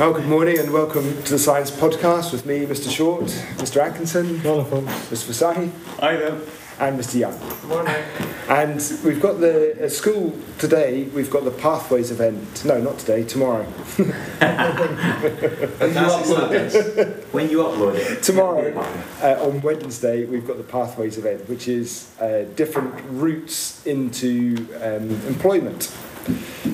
Oh, good morning and welcome to the Science Podcast with me, Mr. Short, Mr. Atkinson, Wonderful. Mr. Forsyth, Hi there. and Mr. Young. Morning. And we've got the at school today. We've got the Pathways event. No, not today. Tomorrow. When you upload this, when you upload it, Tomorrow, uh, on Wednesday, we've got the Pathways event, which is uh, different routes into um, employment.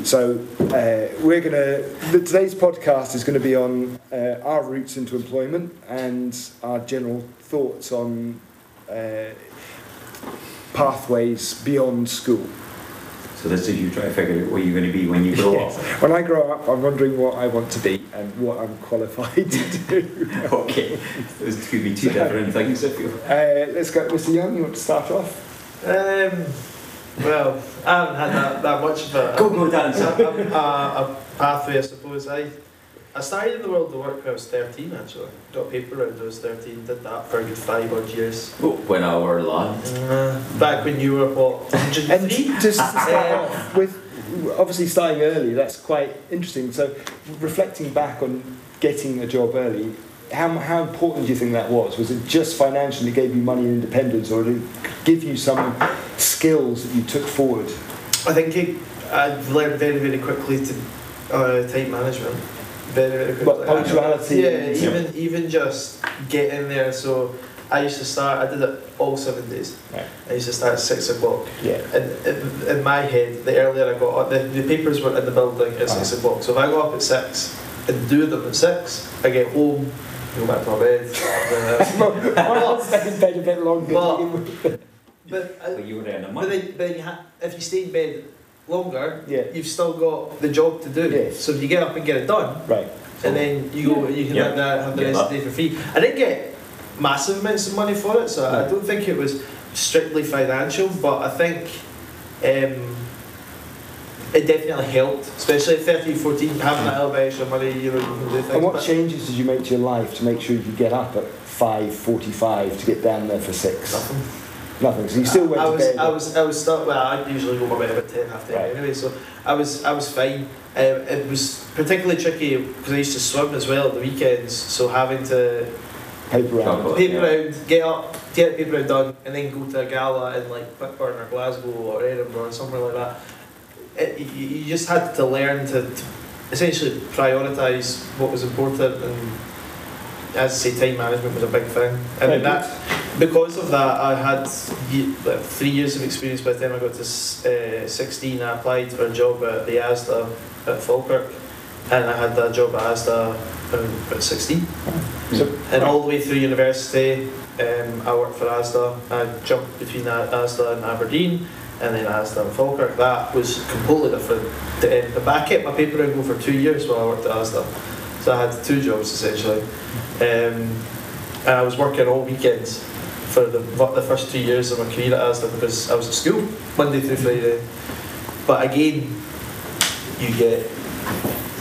So uh, we're going to. Today's podcast is going to be on uh, our routes into employment and our general thoughts on uh, pathways beyond school. So this is you try to figure out what you're going to be when you grow Yes. When I grow up, I'm wondering what I want to be and what I'm qualified to do. up. okay, those could be two different things. I feel. Uh, let's go, Mr. Young. You want to start off? Um, well, I haven't had that, that much of a, Go go dance. a, a, a pathway, I suppose. I I started in the world of work when I was 13, actually. Got a paper round when I was 13, did that for a good five odd years. Oh, when I were lad. Uh, back when you were, what, And 103? just to start off with, obviously starting early, that's quite interesting. So, reflecting back on getting a job early, how, how important do you think that was? Was it just financially gave you money and independence, or did it give you some skills that you took forward? I think it, I've learned very, very quickly to uh, time management. Very, very quickly. What, punctuality Yeah, even even just getting there. So I used to start. I did it all seven days. Right. I used to start at six o'clock. Yeah. And in, in my head, the earlier I got up, the, the papers were in the building at six o'clock. So if I go up at six and do them at six, I get home, go back to my bed. uh, Why not stay in bed a bit longer? Well, but uh, But you were in a but month. then, but then you ha- if you stay in bed longer, yeah, you've still got the job to do. Yes. So if you get up and get it done, right. and then you go, you can Yeah. have, that, have the Yeah. rest of the day for free. I didn't get massive amounts of money for it, so I don't think it was strictly financial, but I think um, it definitely helped, especially at 13, 14, having that little extra money, you know, you can do things. And what but- changes did you make to your life to make sure you get up at 5.45 to get down there for 6? Nothing. Nothing. So you still went I to was, bed? I was, I was still. Well, I usually go to bed about ten, half ten Right. anyway. So I was, I was fine. Um, it was particularly tricky because I used to swim as well at the weekends. So having to paper round. Paper yeah. round, get up, get the paper round done, and then go to a gala in like Blackburn or Glasgow or Edinburgh or somewhere like that. It, you, just had to learn to, to essentially prioritise what was important, and as I say, time management was a big thing. And Right. that because of that, I had three years of experience by the time I got to uh, 16. I applied for a job at the ASDA at Falkirk, and I had that job at ASDA um, at 16. So, And all the way through university, um, I worked for ASDA. I jumped between ASDA and Aberdeen, and then ASDA and Falkirk. That was completely different. But I kept my paper go for two years while I worked at ASDA. So I had two jobs essentially. Um, and I was working all weekends for the, the first two years of my career at ASDA because I was at school Monday through Friday. But again, you get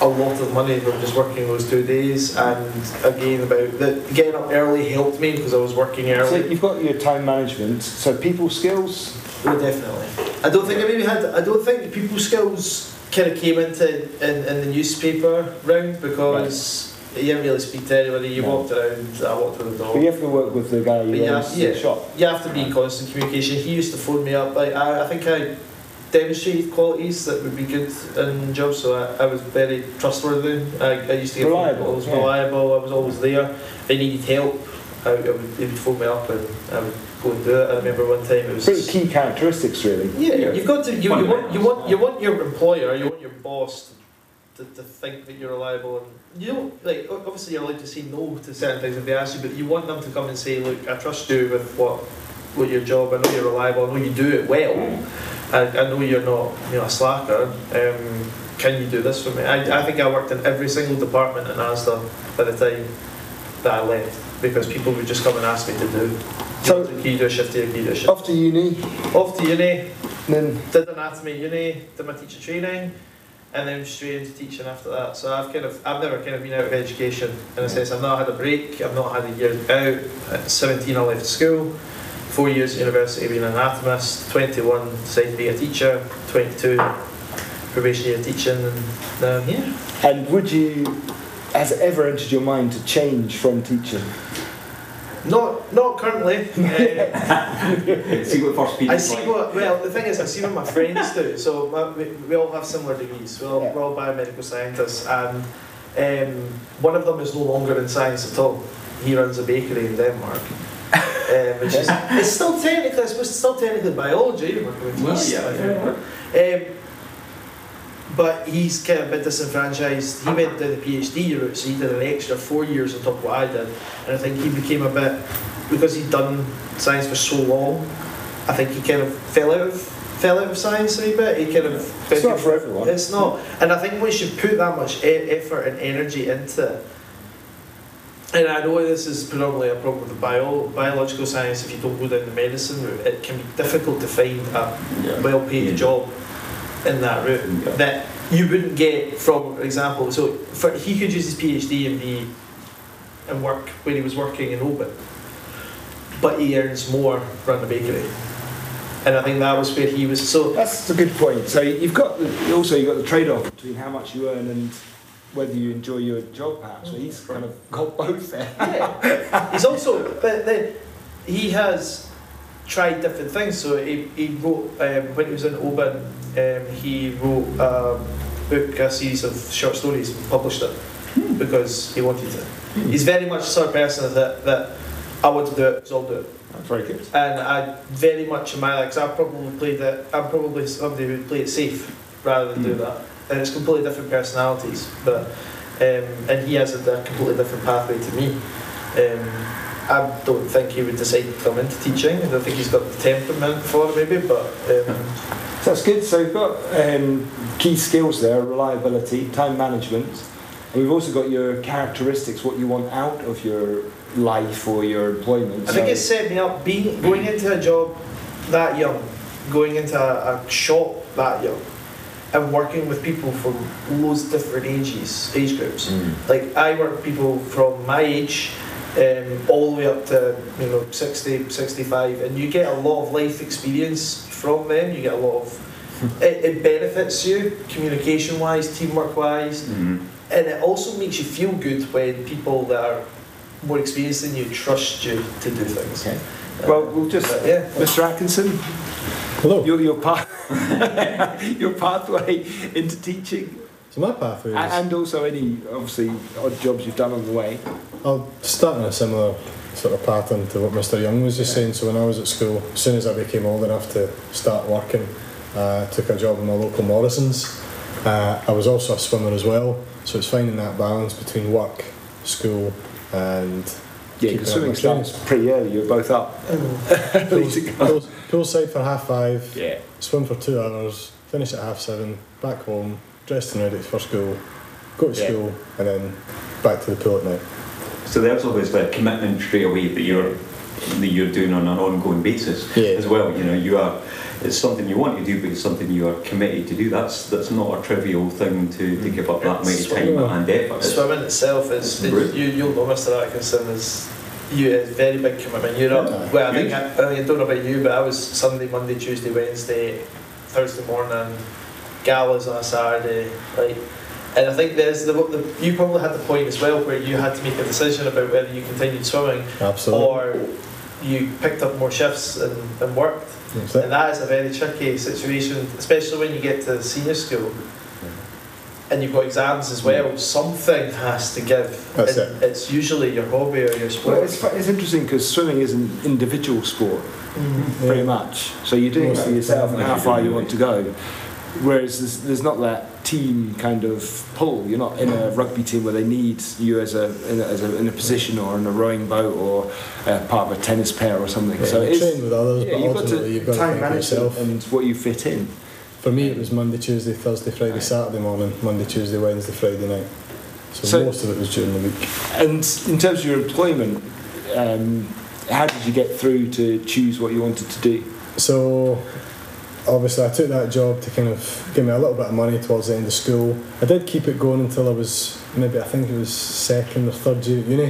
a lot of money from just working those two days. And again, about the, getting up early helped me because I was working so early. you've got your time management. So people skills. Oh, definitely. I don't think I maybe had. I don't think people skills kind of came into in, in the newspaper round because you didn't really speak to anybody. You No. walked around. I walked with the dog. But you have to work with the guy who But yeah, owns yeah. the shop. you have to be in constant communication. He used to phone me up. Like I, I think I demonstrated qualities that would be good in jobs. So I, I was very trustworthy. I, I used to get phone Reliable, calls, yeah. reliable. I was always there. If I needed help, I, I would, he would phone me up and I would go do it. I remember one time it was. Pretty key characteristics, really. Yeah, you've got to. You, you want. You want. You want your employer. You want your boss to, to think that you're reliable, and you don't like. Obviously, you're allowed to say no to certain things if they ask you, but you want them to come and say, "Look, I trust you with what, with your job. I know you're reliable. I know you do it well. I, I know you're not, you know, a slacker. Um, can you do this for me?" I, I think I worked in every single department in ASDA by the time that I left because people would just come and ask me to do. So- can you do a shift here? Can you do a shift? Off to uni, Off to uni then did anatomy uni, did my teacher training, and then straight into teaching after that. So I've kind of, I've never kind of been out of education in a sense. I've not had a break. I've not had a year out. At 17, I left school. Four years at university being an anatomist. 21, decided to be a teacher. 22, probation year teaching, and now I'm here. and would you has it ever entered your mind to change from teaching? Not not currently. Uh, see what first I see like. what well the thing is I see what my friends do. So my, we, we all have similar degrees. We're all, Yeah. we're all biomedical scientists, and um, one of them is no longer in science at all. He runs a bakery in Denmark. Um, which is it's still technically I suppose it's still technically biology Well, yeast. yeah, Um, but he's kind of a bit disenfranchised. He went down the PhD route, so he did an extra four years on top of what I did. And I think he became a bit, because he'd done science for so long, I think he kind of fell out of, fell out of science a bit. He kind of. It's not for everyone. It's not. And I think once you put that much e- effort and energy into it, and I know this is predominantly a problem with bio, biological science, if you don't go down the medicine route, it can be difficult to find a Yeah. well paid Yeah. job in that route Yeah. that you wouldn't get from, for example, so for, he could use his PhD and be and work when he was working in Oban, but he earns more running a bakery. And I think that was where he was. So That's a good point. So you've got the, also you've got the trade-off between how much you earn and whether you enjoy your job, perhaps. So he's kind of got both there. yeah, he's also, but then he has tried different things. So he, he wrote um, when he was in Oban, um, he wrote a book, a series of short stories, and published it because he wanted to. He's very much the sort of person that that I want to do it, so I'll do it. That's very good. And I very much admire that because I probably played it. I'm probably somebody who would play it safe rather than do Mm. that. And it's completely different personalities, but um, and he has a, a completely different pathway to me. Um, I don't think he would decide to come into teaching. I don't think he's got the temperament for it, maybe. But um, So that's good. So we've got um, key skills there: reliability, time management, and we've also got your characteristics, what you want out of your life or your employment. I think So- it set me up. Being going into a job that young, going into a, a shop that young, and working with people from loads of different ages, age groups. Mm. Like I work with people from my age, um, all the way up to you know 60, 65, and you get a lot of life experience from them. You get a lot of it, it benefits you communication wise, teamwork wise, Mm. and it also makes you feel good when people that are more experienced than you trust you to do things. Okay. Well, we'll just, But yeah. Mr. Atkinson, Hello. your your path, your pathway into teaching, So my pathway is and also any obviously odd jobs you've done on the way. I'll start in a similar sort of pattern to what Mr. Young was just saying. So when I was at school, as soon as I became old enough to start working, uh, I took a job in my local Morrison's. Uh, I was also a swimmer as well, so it's finding that balance between work, school, and Yeah, Keep because swimming up my starts pretty early. You're both up. Ready to pool, poolside for half five, Yeah. swim for two hours, finish at half seven, back home, dressed and ready for school, go to Yeah. school, and then back to the pool at night. So there's obviously a commitment straight away that you're that you're doing on an ongoing basis Yeah. as well. You know, you are it's something you want to do, but it's something you are committed to do. That's that's not a trivial thing to, to give up that many time Sure. and effort. It's- Swimming itself is, is you, you'll know Mr. Atkinson is you is very big commitment. You're up. Yeah. Well, I think I, I think I don't know about you, but I was Sunday, Monday, Tuesday, Wednesday, Thursday morning, galas on a Saturday, like. And I think there's the, the you probably had the point as well where you had to make a decision about whether you continued swimming Absolutely. or you picked up more shifts and, and worked. That's it. And that is a very tricky situation, especially when you get to senior school and you've got exams as well. Something has to give. That's and It's usually your hobby or your sport. Well, sport. it's, it's interesting because swimming is an individual sport, mm-hmm. very much. So you're doing it for yourself and how far you want to go. Whereas there's, there's not that team kind of pull. You're not in a rugby team where they need you as a in a, as a, in a position or in a rowing boat or uh, part of a tennis pair or something. Yeah, so you it's train with others, yeah, but you've got ultimately to you've got to time of manage yourself. and what you fit in. For me, it was Monday, Tuesday, Thursday, Friday, Saturday morning, Monday, Tuesday, Wednesday, Friday night. So, So- most of it was during the week. And in terms of your employment, um, how did you get through to choose what you wanted to do? So, obviously, I took that job to kind of give me a little bit of money towards the end of school. I did keep it going until I was maybe I think it was second or third year at uni,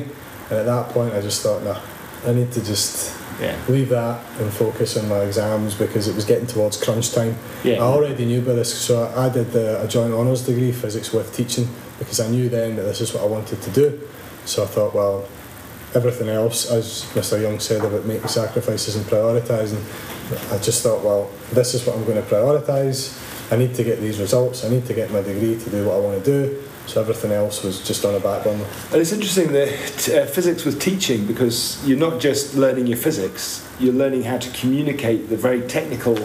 and at that point, I just thought, nah, I need to just Yeah. leave that and focus on my exams because it was getting towards crunch time. Yeah. I already knew about this, so I did the, a joint honours degree, physics with teaching, because I knew then that this is what I wanted to do. So I thought, well, everything else, as Mr. Young said about making sacrifices and prioritising, I just thought, well, this is what I'm going to prioritise. I need to get these results. I need to get my degree to do what I want to do. So everything else was just on a back burner. And it's interesting that uh, physics was teaching because you're not just learning your physics, you're learning how to communicate the very technical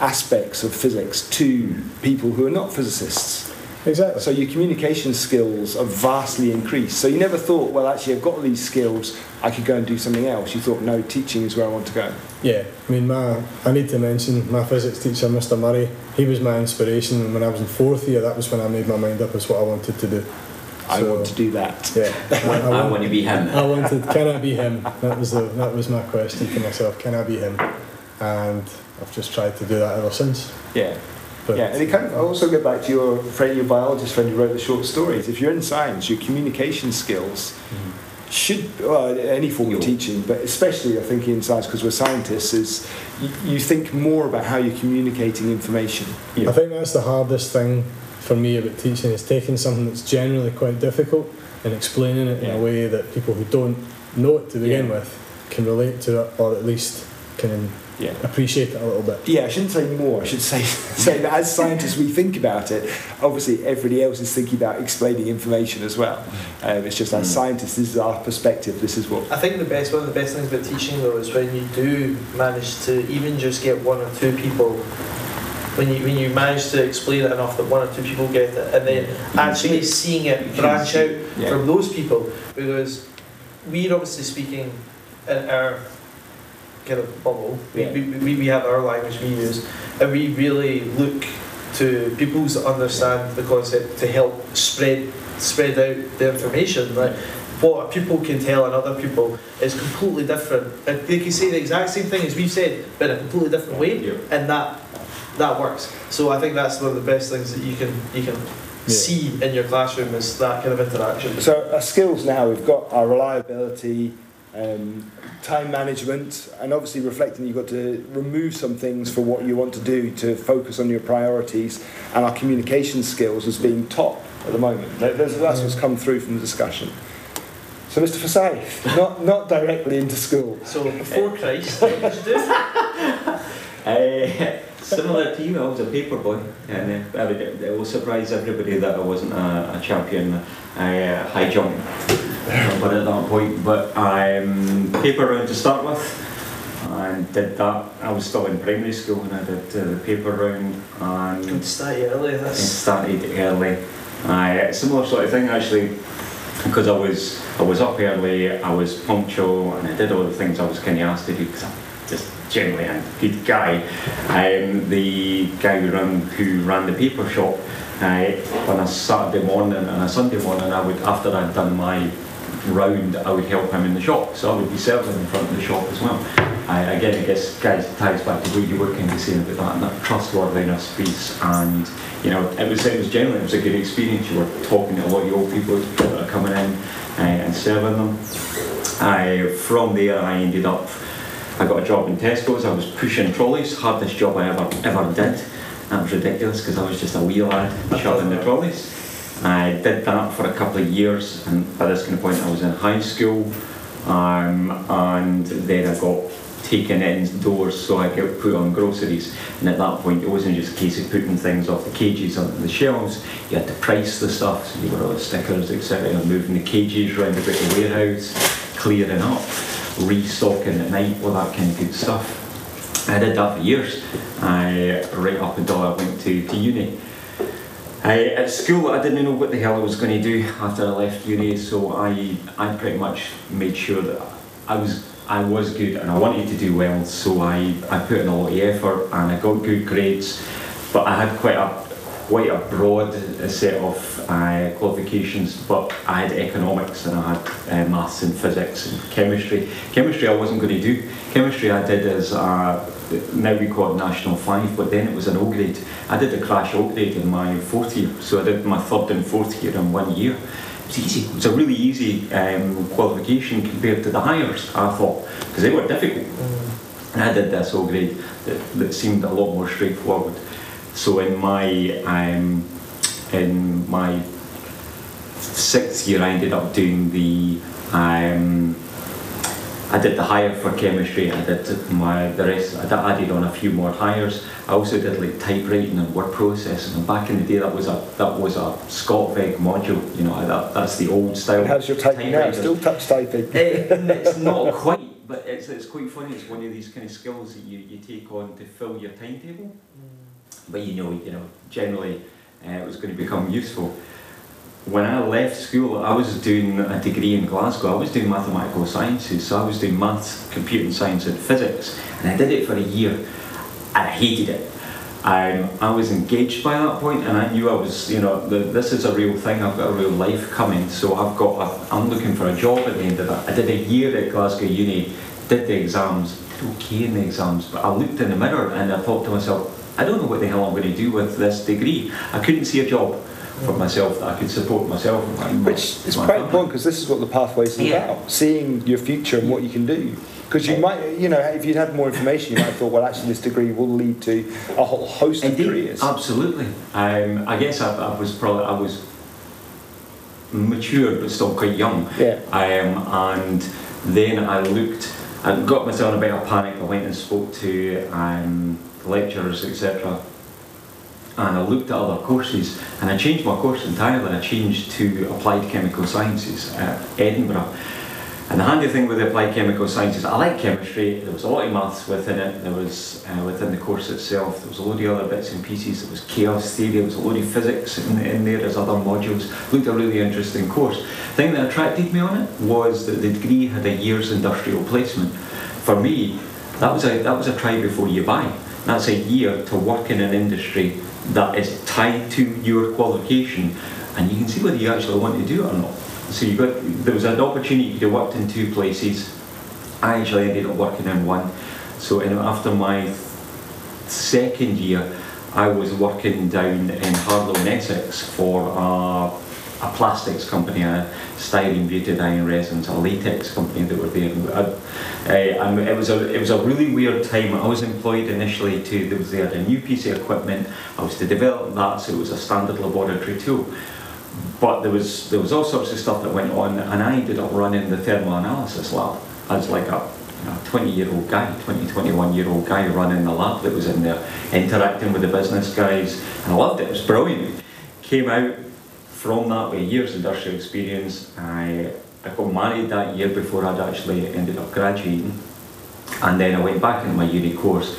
aspects of physics to people who are not physicists. Exactly. So your communication skills are vastly increased. So you never thought, well, actually, I've got all these skills, I could go and do something else. You thought, no, teaching is where I want to go. Yeah, I mean, my I need to mention my physics teacher, Mr. Murray. He was my inspiration. And when I was in fourth year, that was when I made my mind up as what I wanted to do. I So- want to do that. Yeah, I, I I want- want to be him. I wanted. Can I be him? That was the that was my question to myself. Can I be him? And I've just tried to do that ever since. Yeah. But Yeah, and it kind of I also go back to your friend, your biologist friend who wrote the short stories. If you're in science, your communication skills mm-hmm. should, well, any form of teaching, but especially I think in science because we're scientists, is you, you think more about how you're communicating information. I think that's the hardest thing for me about teaching is taking something that's generally quite difficult and explaining it in a way that people who don't know it to begin Yeah. with can relate to it or at least can Yeah. appreciate it a little bit. Yeah, I shouldn't say more. I should say say that as scientists we think about it. Obviously, everybody else is thinking about explaining information as well. Um, it's just as Mm. scientists, this is our perspective. This is what. I think the best one of the best things about teaching though is when you do manage to even just get one or two people when you when you manage to explain it enough that one or two people get it and then actually seeing it branch out yeah. from those people because we're obviously speaking in our kind of bubble. We, Yeah. we, we, we have our language we use and we really look to people that understand the concept to help spread spread out the information. Like what people can tell and other people is completely different. And they can say the exact same thing as we've said, but in a completely different way, Yeah. and that that works. So I think that's one of the best things that you can you can Yeah. see in your classroom is that kind of interaction. So our skills now, we've got our reliability, um, time management, and obviously reflecting. You've got to remove some things for what you want to do to focus on your priorities, and our communication skills as being top at the moment. That's, that's what's come through from the discussion. So, Mr. Forsyth, not not directly into school. So before Christ, what did you do? Uh, similar to you, I was a paper boy, and uh, I will surprise everybody that I wasn't a, a champion uh, high jump. but at that point, but I um, paper round to start with, and did that. I was still in primary school when I did uh, the paper round, and Good start early. it That's started early. Uh, similar sort of thing actually, because I was I was up early, I was punctual, and I did all the things I was kind of asked to do because I'm just generally a good guy. Um, the guy who ran who ran the paper shop uh, on a Saturday morning and a Sunday morning, I would after I'd done my round, I would help him in the shop. So I would be serving in front of the shop as well. I, again, I guess guys ties back to what you were kind of saying about that, and that trustworthiness piece. And you know, it was it was generally it was a good experience. You were talking to a lot of old people that are coming in uh, and serving them. I from there I ended up. I got a job in Tesco's. I was pushing trolleys. Hardest job I ever ever did. That was ridiculous because I was just a wee lad shoving the trolleys. I did that for a couple of years, and by this kind of point, I was in high school, um, and then I got taken indoors so I could put on groceries. And at that point, it wasn't just a case of putting things off the cages onto the shelves. You had to price the stuff, so you were all the stickers, etc. And moving the cages around the big warehouse, clearing up, restocking at night, all that kind of good stuff. I did that for years, I, right up until I went to, to uni. I, at school, I didn't know what the hell I was going to do after I left uni, so I, I pretty much made sure that I was, I was good and I wanted to do well, so I, I put in a lot of effort and I got good grades, but I had quite a quite a broad uh, set of uh, qualifications, but I had economics and I had uh, maths and physics and chemistry. Chemistry I wasn't going to do. Chemistry I did as a, now we call it National 5, but then it was an O grade. I did a crash O grade in my fourth year, so I did my third and fourth year in one year. It's easy. It was a really easy um, qualification compared to the hires, I thought, because they were difficult. And I did this whole grade that, that seemed a lot more straightforward. So in my um, in my sixth year, I ended up doing the um, I did the hire for chemistry. I did my the rest. I added on a few more hires. I also did like typewriting and word processing. And back in the day, that was a that was a Scott SCOTVEC module. You know, that, that's the old style. And how's your typing now? Still touch typing? Eh, it's not quite, but it's, it's quite funny. It's one of these kind of skills that you, you take on to fill your timetable. But you know, you know, generally, uh, it was going to become useful when I left school, I was doing a degree in Glasgow. I was doing mathematical sciences, so I was doing maths, computing science, and physics, and I did it for a year, and I hated it. Um, I was engaged by that point, and I knew I was, you know, the, this is a real thing. I've got a real life coming, so I've got. A, I'm looking for a job at the end of that. I did a year at Glasgow Uni, did the exams, did okay in the exams, but I looked in the mirror and I thought to myself, I don't know what the hell I'm going to do with this degree. I couldn't see a job for myself that I could support myself. Which is quite important because this is what the pathways is yeah. about: seeing your future and what you can do. Because you might, you know, if you'd had more information, you might have thought, well, actually, this degree will lead to a whole host Indeed, of careers. Absolutely. Um, I guess I, I, was probably I was mature but still quite young. Yeah. Um, and then I looked and got myself in a bit of panic. I went and spoke to um, lecturers, etc and I looked at other courses and I changed my course entirely. I changed to applied chemical sciences at Edinburgh. And the handy thing with the applied chemical sciences, I like chemistry. There was a lot of maths within it. There was uh, within the course itself. There was a load of other bits and pieces. There was chaos theory. There was a load of physics in, in there as other modules. Looked a really interesting course. The thing that attracted me on it was that the degree had a year's industrial placement. For me, that was a that was a try before you buy. That's a year to work in an industry that is tied to your qualification, and you can see whether you actually want to do it or not. So you got there was an opportunity to work in two places. I actually ended up working in one. So in, after my second year, I was working down in Harlow Essex for a, a plastics company, a styrene butadiene resins, a latex company that were there. Uh, it was a it was a really weird time. I was employed initially to there was they had a new piece of equipment. I was to develop that, so it was a standard laboratory tool. But there was there was all sorts of stuff that went on, and I ended up running the thermal analysis lab as like a 20 year old guy, 20, 21 year old guy running the lab that was in there, interacting with the business guys, and I loved it. It was brilliant. Came out from that with years industrial experience. I I got married that year before I'd actually ended up graduating. And then I went back into my uni course,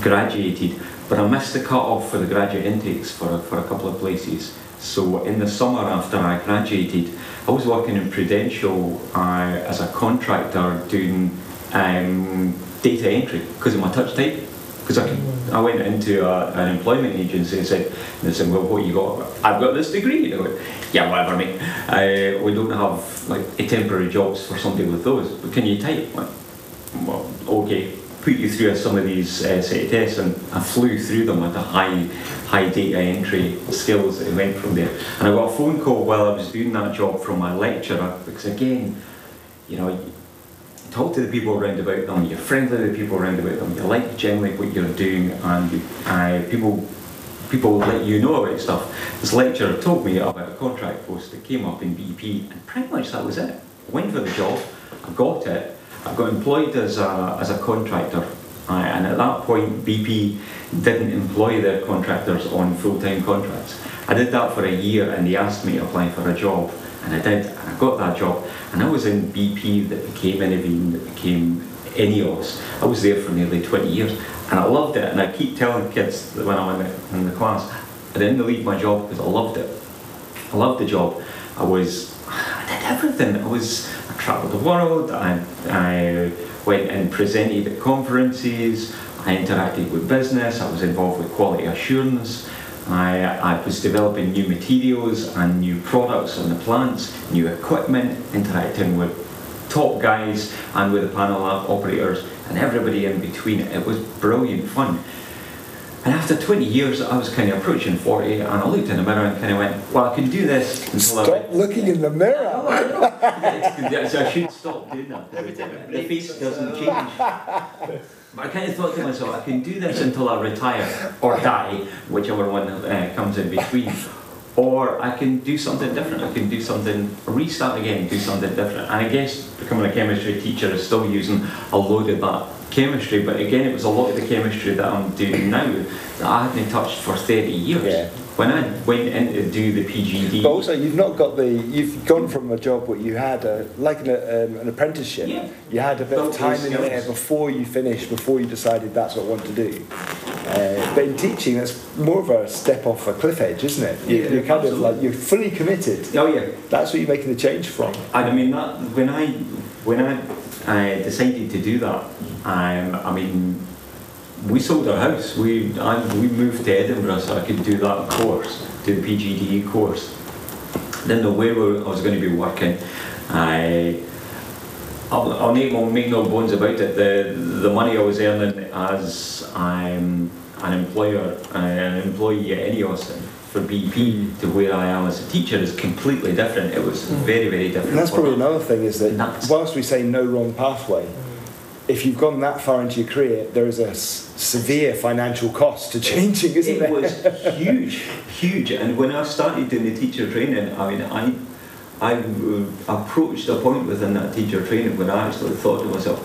graduated, but I missed the cut-off for the graduate intakes for, for a couple of places. So in the summer after I graduated, I was working in Prudential uh, as a contractor doing um, data entry because of my touch type. Because I, I went into a, an employment agency and said, and they said, well, what you got? I've got this degree. And I went, yeah, whatever, mate. Uh, we don't have like temporary jobs for somebody with those. But can you type? Like, well, okay. Put you through some of these uh, set of tests, and I flew through them with a high, high data entry skills that went from there. And I got a phone call while I was doing that job from my lecturer because again, you know, talk to the people around about them, you're friendly to the people around about them, you like generally what you're doing, and you, uh, people people let you know about stuff. This lecturer told me about a contract post that came up in BP, and pretty much that was it. I went for the job, I got it, I got employed as a, as a contractor, uh, and at that point, BP didn't employ their contractors on full time contracts. I did that for a year, and they asked me to apply for a job and I did, and I got that job. And I was in BP that became Innovene, that became Ineos. I was there for nearly 20 years, and I loved it. And I keep telling kids that when I'm in the, in the class, I didn't leave my job because I loved it. I loved the job. I was, I did everything. I was, I travelled the world. I, I went and presented at conferences. I interacted with business. I was involved with quality assurance. I, I was developing new materials and new products on the plants, new equipment, interacting with top guys and with the panel lab operators and everybody in between. It was brilliant fun. And after 20 years, I was kind of approaching 40, and I looked in the mirror and kind of went, well, I can do this until I Stop looking in the mirror. Yeah, so I should stop doing that. Every time the face doesn't change. But I kind of thought to myself, I can do this until I retire or die, whichever one uh, comes in between. Or I can do something different. I can do something, restart again, do something different. And I guess becoming a chemistry teacher is still using a load of that chemistry, but again, it was a lot of the chemistry that I'm doing now that I hadn't touched for 30 years. Yeah. When I went in to do the PGD, But also, you've not got the. You've gone from a job where you had a like an, um, an apprenticeship. Yeah. You had a bit of time in there before you finished, before you decided that's what I want to do. Uh, but in teaching, that's more of a step off a cliff edge, isn't it? You, Yeah, you're kind of absolutely. like you're fully committed. oh yeah, That's what you're making the change from. And I mean that when I when I uh, decided to do that, um, I mean we sold our house. We I, we moved to Edinburgh so I could do that course, do the PGDE course. Didn't know where I was going to be working. I I'll, I'll make, no bones about it. The the money I was earning as um, an employer, an employee at Ineos for BP to where I am as a teacher is completely different. It was very very different. And that's probably another thing is that Nuts. whilst we say no wrong pathway, if you've gone that far into your career, there is a s- severe financial cost to changing, isn't it there? was huge, huge. And when I started doing the teacher training, I mean, I, I approached a point within that teacher training when I actually thought to myself,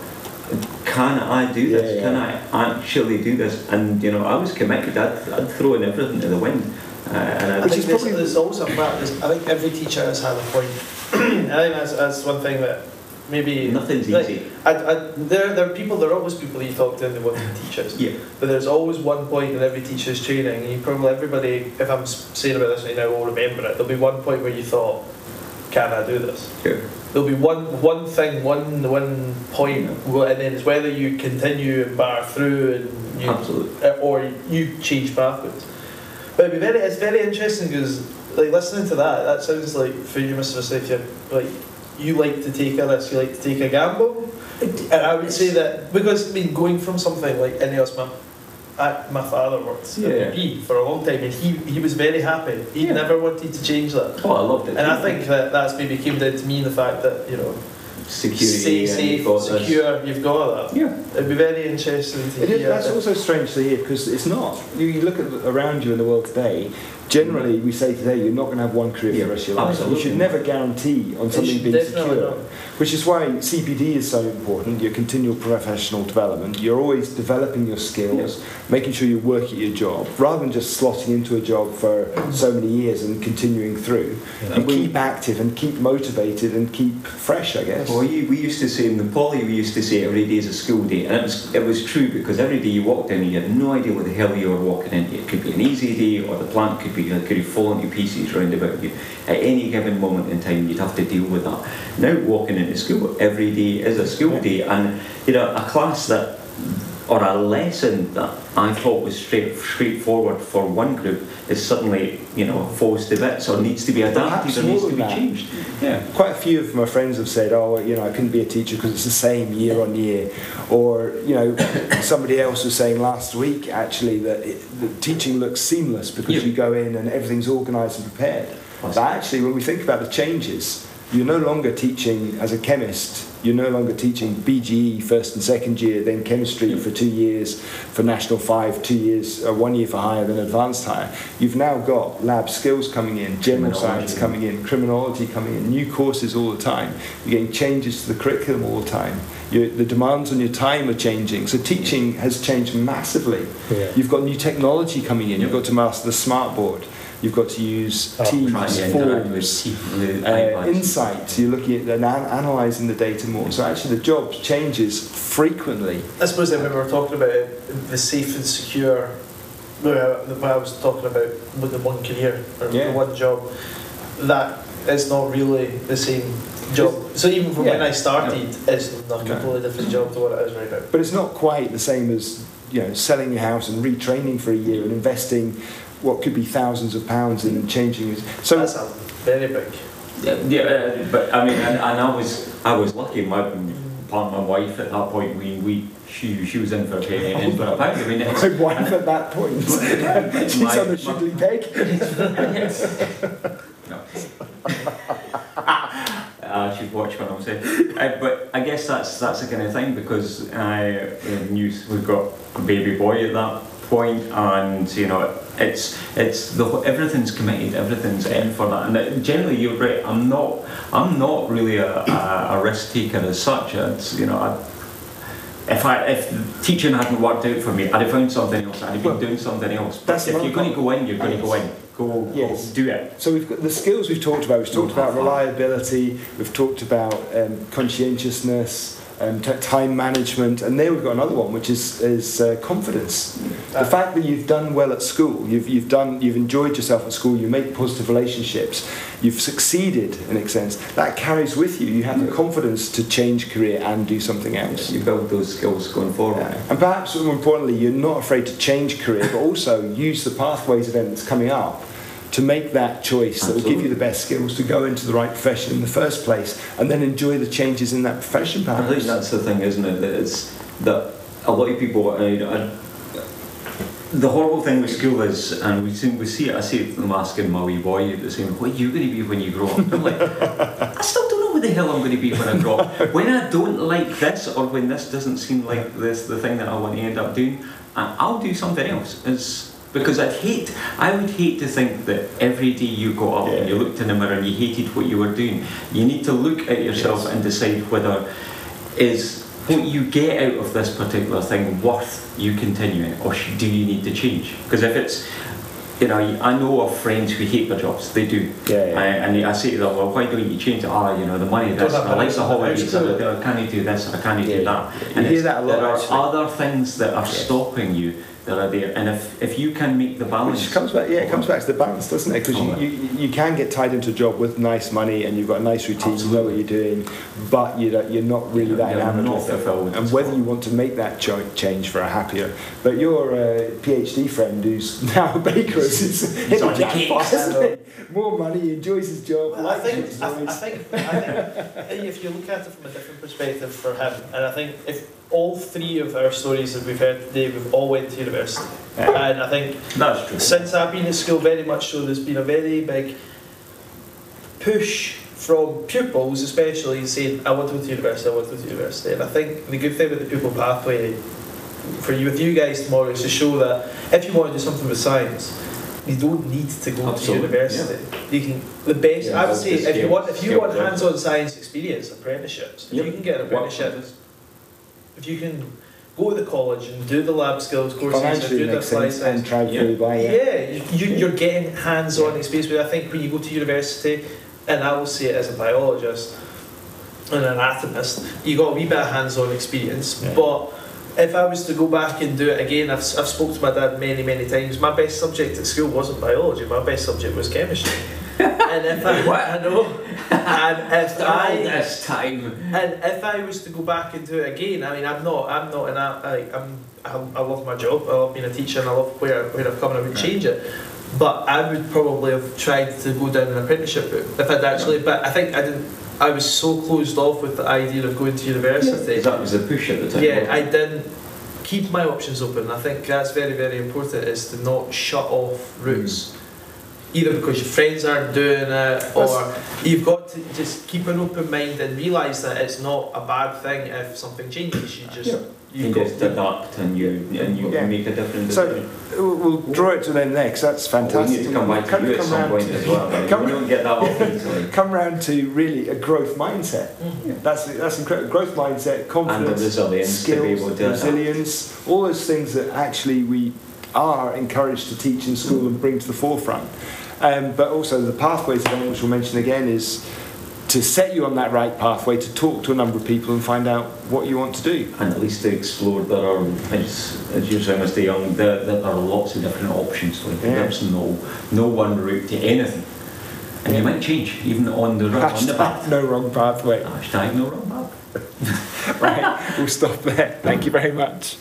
can I do this? Yeah, Can. I actually do this? And you know, I was committed. I'd, I'd throw in everything to the wind. Uh, and I I Which think is there's, probably- there's always a well, there's- I think every teacher has had a point. I think that's, that's one thing that maybe nothing's like, easy. I, I, there, there are people. There are always people you talk to and they want to be teachers. Yeah. But there's always one point in every teacher's training, and you probably everybody. If I'm saying about this right now, will remember it. There'll be one point where you thought, "Can I do this?" Sure. There'll be one one thing, one one point, and then it's whether you continue and bar through and you, Absolutely. uh, or you change pathways. But it'd be very, it's very interesting because, like, listening to that, that sounds like for you, Mr. Forsyth, like you like to take a risk, you like to take a gamble. And I would say that because I mean, going from something like Ineos, my, I, my father worked Yeah. at BP for a long time, and he he was very happy. He Yeah. never wanted to change that. Oh, I loved it. And I think that that's maybe came down to me in the fact that you know, security safe, got this- secure, you've got that. Yeah. It'd be very interesting to It is, hear. that's that. also strange to hear because it's not. You, you look at around you in the world today. Generally, we say today you're not going to have one career for the rest of your life. Absolutely. You should never guarantee on something being secure. Which is why CPD is so important. Your continual professional development. You're always developing your skills, making sure you work at your job, rather than just slotting into a job for so many years and continuing through. Yeah. You keep active and keep motivated and keep fresh. I guess. Well, you, we used to say in the poly, we used to say every day is a school day, and it was, it was true because every day you walked in you had no idea what the hell you were walking into. It could be an easy day, or the plant could be uh, could have fallen to pieces round about you. At any given moment in time, you'd have to deal with that. Now, walking into school every day is a school day, and you know a class that or a lesson that I thought was straight straightforward for one group is suddenly you know falls to bits or needs to be adapted Perhaps or needs to be that. changed. Yeah. Quite a few of my friends have said, "Oh, you know, I couldn't be a teacher because it's the same year on year," or you know, somebody else was saying last week actually that it, the teaching looks seamless because Yeah. you go in and everything's organised and prepared. But actually, when we think about the changes, you're no longer teaching as a chemist. You're no longer teaching BGE first and second year, then chemistry for two years, for national five, two years, uh, one year for higher, then advanced higher. You've now got lab skills coming in, general science coming in, criminology coming in, new courses all the time. You're getting changes to the curriculum all the time. you the demands on your time are changing. So teaching has changed massively. Yeah. You've got new technology coming in. You've got to master the smart board. You've got to use Oh, Teams, Trying to interact with Forms, with uh, insights. You're looking at and an- analysing the data more. So actually, the job changes frequently. I suppose then when we were talking about the safe and secure, well, the- what I was talking about with the one career or Yeah. the one job, that is not really the same job. So even from when I started, it's a No. completely different job to what it is right now. But it's not quite the same as you know selling your house and retraining for a year and investing what could be thousands of pounds in changing. it. So That's a very big. Yeah, yeah, uh, but I mean, and, and I was I was lucky. My part my wife at that point, we, we she, she was in for a penny and in for a pound. I mean, My wife at that point. She's My- on a my- shiggly peg. no. uh, she'd watch what I'm saying. Uh, but I guess that's that's the kind of thing because I uh, knew we've got a baby boy at that point, and you know it's it's the everything's committed, everything's in for that. And uh, generally, you're right. I'm not I'm not really a, a, a risk taker as such. It's you know. I, if I if teaching hadn't worked out for me, I'd have found something else. I'd have been Well, doing something else. But if you're going to go in, you're going to go in. Go, Yes. go do it. So we've got the skills we've talked about. We've talked about reliability. We've talked about um, conscientiousness, um, time management, and there we've got another one, which is is uh, confidence. The fact that you've done well at school, you've you've done, you've enjoyed yourself at school, you make positive relationships, you've succeeded in a sense. That carries with you. You have the confidence to change career and do something else. You build those skills going forward. Yeah. And perhaps more importantly, you're not afraid to change career, but also use the pathways event that's coming up to make that choice that will give you the best skills to go into the right profession in the first place, and then enjoy the changes in that profession. I think that's the thing, isn't it? That it's that a lot of people. Uh, I, I, the horrible thing with school is, and we see, we see it. I see them asking my wee boy the same. What are you going to be when you grow up? I'm like, I still don't know what the hell I'm going to be when I grow up. When I don't like this, or when this doesn't seem like this, the thing that I want to end up doing, I- I'll do something else. Is because I'd hate, I would hate to think that every day you got up and you looked in the mirror and you hated what you were doing. You need to look at yourself and decide whether is what you get out of this particular thing worth you continuing or do you need to change? Because if it's, you know, I know of friends who hate their jobs, they do. Yeah, yeah. I, and I say to them, well, why don't you change it? Ah, you know, the money, this, I like the holidays, I can't do this, or I can't do that. yeah. You And hear that a lot, There are actually. other things that are Yes. stopping you that are there. And if, if you can make the balance. Which comes back, yeah, it comes back to the balance, doesn't it? Because you, you, you can get tied into a job with nice money and you've got a nice routine, you know what you're doing, but you don't, you're not really that You're enamored not with it. And whether you want to make that cho- change for a happier. But your uh, PhD friend who's now a baker is hit on the the jackpot, cakes. hasn't he? More money, he enjoys his job. Well, I likes think, it, I, I think, I think if you look at it from a different perspective for him, and I think if all three of our stories that we've heard today, we've all went to university, Yeah. and I think That's true. since I've been at school, very much so, there's been a very big push from pupils, especially, saying, "I want to go to university. I want to go to university." And I think the good thing with the pupil pathway for you with you guys tomorrow is to show that if you want to do something with science, you don't need to go to Absolutely, university. You can the best. Yeah, I would say if you want if you want hands-on science experience, apprenticeships. Yep. you can get an apprenticeship, if you can go to the college and do the lab skills courses and do the makes applied sense science, and tried Yeah. through by yeah, yeah. you, you're getting hands-on experience. But I think when you go to university, and I will say it as a biologist and an anatomist, you got a wee bit of hands-on experience. Yeah. But if I was to go back and do it again, I've, I've spoke to my dad many, many times. My best subject at school wasn't biology. My best subject was chemistry. And if I, What? I know, and if I this time. and if I was to go back and do it again, I mean, I'm not, I'm not an, I, I'm, I, I love my job. I love being a teacher, and I love where, where I've come, and I would change it. But I would probably have tried to go down an apprenticeship route if I'd actually. But I think I didn't. I was so closed off with the idea of going to university. That was the push at the time. Yeah, I didn't keep my options open. I think that's very, very important. Is to not shut off routes. Either because your friends aren't doing it, or you've got to just keep an open mind and realise that it's not a bad thing if something changes. You just Yeah. You you've just adapt and you and you Yeah. make a difference. So we'll we'll draw it to an end there because that's we fantastic. need to come back to Come- you at some point to- as well. come- we don't get that often. Come round to really a growth mindset. Mhm. That's that's incredible. Growth mindset, And the confidence, resilience to be skills, able to adapt. resilience, all those things that actually we are encouraged to teach in school and bring to the forefront. Um, but also the pathways which we'll mention again, is to set you on that right pathway to talk to a number of people and find out what you want to do. and at least to explore there are as, as you're saying Mr. Young there, there are lots of different options like Yeah. there's no no one route to anything and you might change even on the on the path no wrong pathway. hashtag no wrong path right, we'll stop there. Thank you very much.